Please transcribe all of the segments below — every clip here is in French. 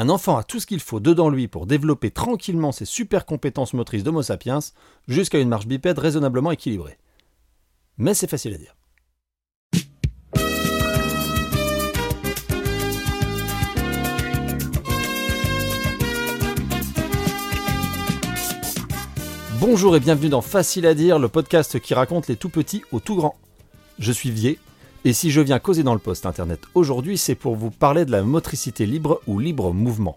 Un enfant a tout ce qu'il faut dedans lui pour développer tranquillement ses super compétences motrices d'Homo sapiens jusqu'à une marche bipède raisonnablement équilibrée. Mais c'est facile à dire. Bonjour et bienvenue dans Facile à dire, le podcast qui raconte les tout petits aux tout grands. Je suis Vier, et si je viens causer dans le post internet aujourd'hui, c'est pour vous parler de la motricité libre ou libre mouvement.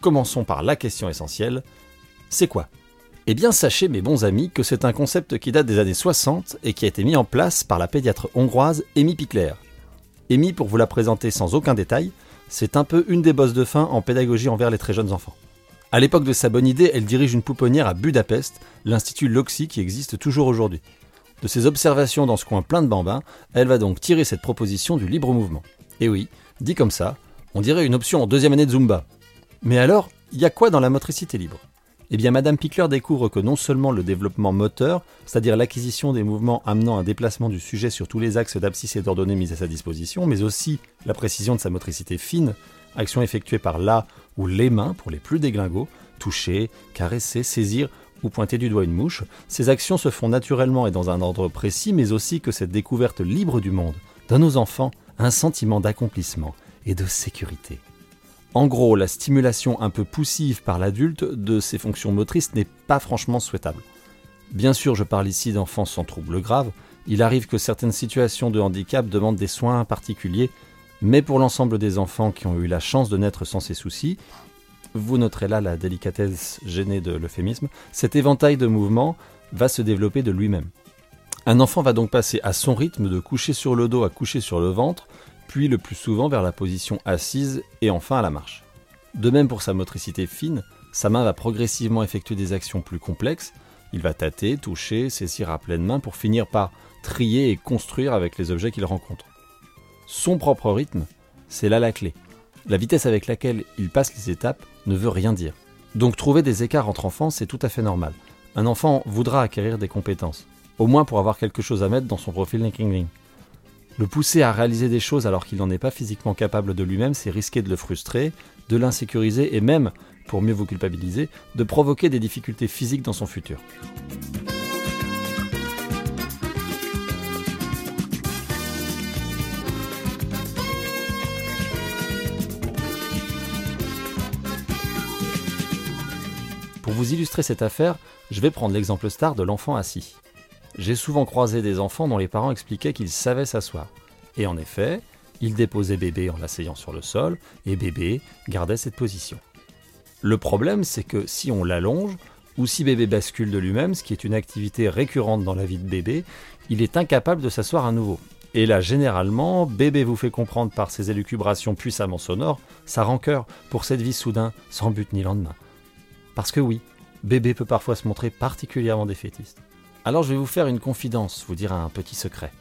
Commençons par la question essentielle c'est quoi? Eh bien, sachez, mes bons amis, que c'est un concept qui date des années 60 et qui a été mis en place par la pédiatre hongroise Amy Pickler. Amy, pour vous la présenter sans aucun détail, c'est un peu une des bosses de fin en pédagogie envers les très jeunes enfants. À l'époque de sa bonne idée, elle dirige une pouponnière à Budapest, l'Institut Loxy qui existe toujours aujourd'hui. De ses observations dans ce coin plein de bambins, elle va donc tirer cette proposition du libre mouvement. Et oui, dit comme ça, on dirait une option en deuxième année de Zumba. Mais alors, il y a quoi dans la motricité libre? Eh bien, Madame Pickler découvre que non seulement le développement moteur, c'est-à-dire l'acquisition des mouvements amenant un déplacement du sujet sur tous les axes d'abscisse et d'ordonnées mis à sa disposition, mais aussi la précision de sa motricité fine, action effectuée par la ou les mains pour les plus déglingos, toucher, caresser, saisir ou pointer du doigt une mouche, ces actions se font naturellement et dans un ordre précis, mais aussi que cette découverte libre du monde donne aux enfants un sentiment d'accomplissement et de sécurité. En gros, la stimulation un peu poussive par l'adulte de ces fonctions motrices n'est pas franchement souhaitable. Bien sûr, je parle ici d'enfants sans troubles graves, il arrive que certaines situations de handicap demandent des soins particuliers, mais pour l'ensemble des enfants qui ont eu la chance de naître sans ces soucis, vous noterez là la délicatesse gênée de l'euphémisme, cet éventail de mouvements va se développer de lui-même. Un enfant va donc passer à son rythme de coucher sur le dos à coucher sur le ventre, puis le plus souvent vers la position assise et enfin à la marche. De même pour sa motricité fine, sa main va progressivement effectuer des actions plus complexes, il va tâter, toucher, saisir à pleine main pour finir par trier et construire avec les objets qu'il rencontre. Son propre rythme, c'est là la clé. La vitesse avec laquelle il passe les étapes ne veut rien dire. Donc trouver des écarts entre enfants, c'est tout à fait normal. Un enfant voudra acquérir des compétences, au moins pour avoir quelque chose à mettre dans son profil LinkedIn. Le pousser à réaliser des choses alors qu'il n'en est pas physiquement capable de lui-même, c'est risquer de le frustrer, de l'insécuriser et même, pour mieux vous culpabiliser, de provoquer des difficultés physiques dans son futur. Vous illustrer cette affaire, je vais prendre l'exemple star de l'enfant assis. J'ai souvent croisé des enfants dont les parents expliquaient qu'ils savaient s'asseoir. Et en effet, ils déposaient bébé en l'asseyant sur le sol, et bébé gardait cette position. Le problème, c'est que si on l'allonge, ou si bébé bascule de lui-même, ce qui est une activité récurrente dans la vie de bébé, il est incapable de s'asseoir à nouveau. Et là, généralement, bébé vous fait comprendre par ses élucubrations puissamment sonores sa rancœur pour cette vie soudain, sans but ni lendemain. Parce que oui, bébé peut parfois se montrer particulièrement défaitiste. Alors je vais vous faire une confidence, vous dire un petit secret.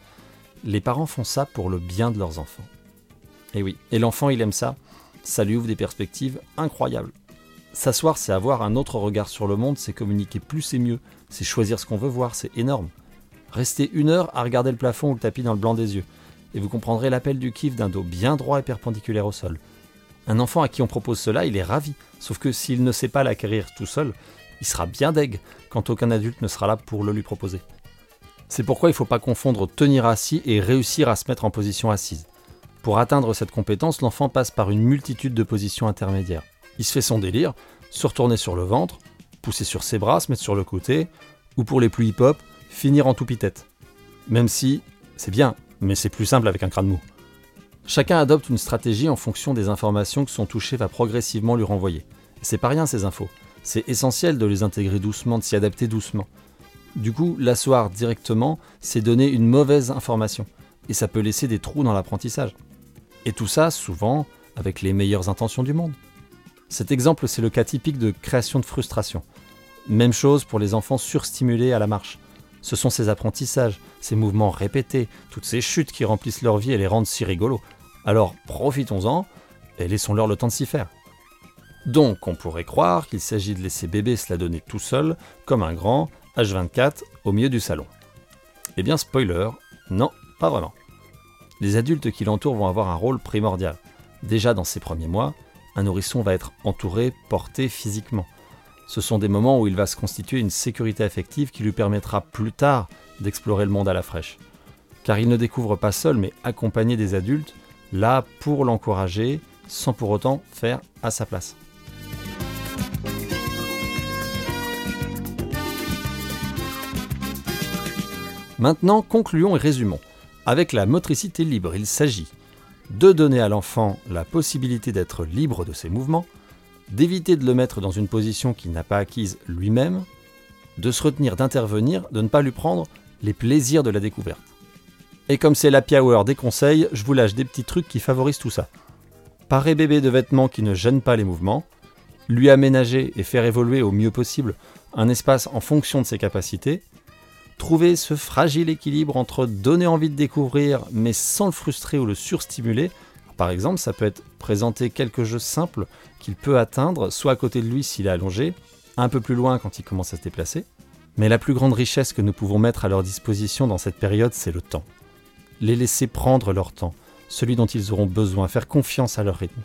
Les parents font ça pour le bien de leurs enfants. Et oui, et l'enfant il aime ça, ça lui ouvre des perspectives incroyables. S'asseoir, c'est avoir un autre regard sur le monde, c'est communiquer plus et mieux, c'est choisir ce qu'on veut voir, c'est énorme. Restez une heure à regarder le plafond ou le tapis dans le blanc des yeux, et vous comprendrez l'appel du kiff d'un dos bien droit et perpendiculaire au sol. Un enfant à qui on propose cela, il est ravi. Sauf que s'il ne sait pas l'acquérir tout seul, il sera bien deg quand aucun adulte ne sera là pour le lui proposer. C'est pourquoi il ne faut pas confondre tenir assis et réussir à se mettre en position assise. Pour atteindre cette compétence, l'enfant passe par une multitude de positions intermédiaires. Il se fait son délire, se retourner sur le ventre, pousser sur ses bras, se mettre sur le côté, ou pour les plus hip-hop, finir en toupie-tête. Même si, c'est bien, mais c'est plus simple avec un crâne mou. Chacun adopte une stratégie en fonction des informations que son toucher va progressivement lui renvoyer. c'est pas rien ces infos. C'est essentiel de les intégrer doucement, de s'y adapter doucement. Du coup, l'asseoir directement, c'est donner une mauvaise information. Et ça peut laisser des trous dans l'apprentissage. Et tout ça, souvent, avec les meilleures intentions du monde. Cet exemple, c'est le cas typique de création de frustration. Même chose pour les enfants surstimulés à la marche. Ce sont ces apprentissages, ces mouvements répétés, toutes ces chutes qui remplissent leur vie et les rendent si rigolos. Alors profitons-en et laissons-leur le temps de s'y faire. Donc on pourrait croire qu'il s'agit de laisser bébé se la donner tout seul, comme un grand, H24, au milieu du salon. Eh bien spoiler, non, pas vraiment. Les adultes qui l'entourent vont avoir un rôle primordial. Déjà dans ses premiers mois, un nourrisson va être entouré, porté physiquement. Ce sont des moments où il va se constituer une sécurité affective qui lui permettra plus tard d'explorer le monde à la fraîche. Car il ne découvre pas seul, mais accompagné des adultes, là pour l'encourager, sans pour autant faire à sa place. Maintenant, concluons et résumons. Avec la motricité libre, il s'agit de donner à l'enfant la possibilité d'être libre de ses mouvements, d'éviter de le mettre dans une position qu'il n'a pas acquise lui-même, de se retenir d'intervenir, de ne pas lui prendre les plaisirs de la découverte. Et comme c'est la hour des conseils, je vous lâche des petits trucs qui favorisent tout ça. Parer bébé de vêtements qui ne gênent pas les mouvements, lui aménager et faire évoluer au mieux possible un espace en fonction de ses capacités, trouver ce fragile équilibre entre donner envie de découvrir mais sans le frustrer ou le surstimuler. Par exemple, ça peut être présenter quelques jeux simples qu'il peut atteindre, soit à côté de lui s'il est allongé, un peu plus loin quand il commence à se déplacer. Mais la plus grande richesse que nous pouvons mettre à leur disposition dans cette période, c'est le temps les laisser prendre leur temps, celui dont ils auront besoin, faire confiance à leur rythme.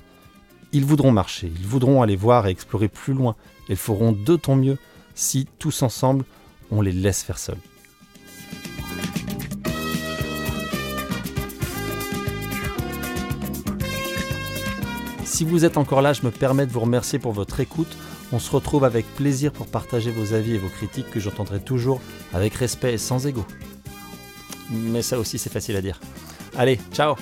Ils voudront marcher, ils voudront aller voir et explorer plus loin, ils feront de ton mieux si, tous ensemble, on les laisse faire seuls. Si vous êtes encore là, je me permets de vous remercier pour votre écoute. On se retrouve avec plaisir pour partager vos avis et vos critiques que j'entendrai toujours avec respect et sans ego mais ça aussi c'est facile à dire. Allez, ciao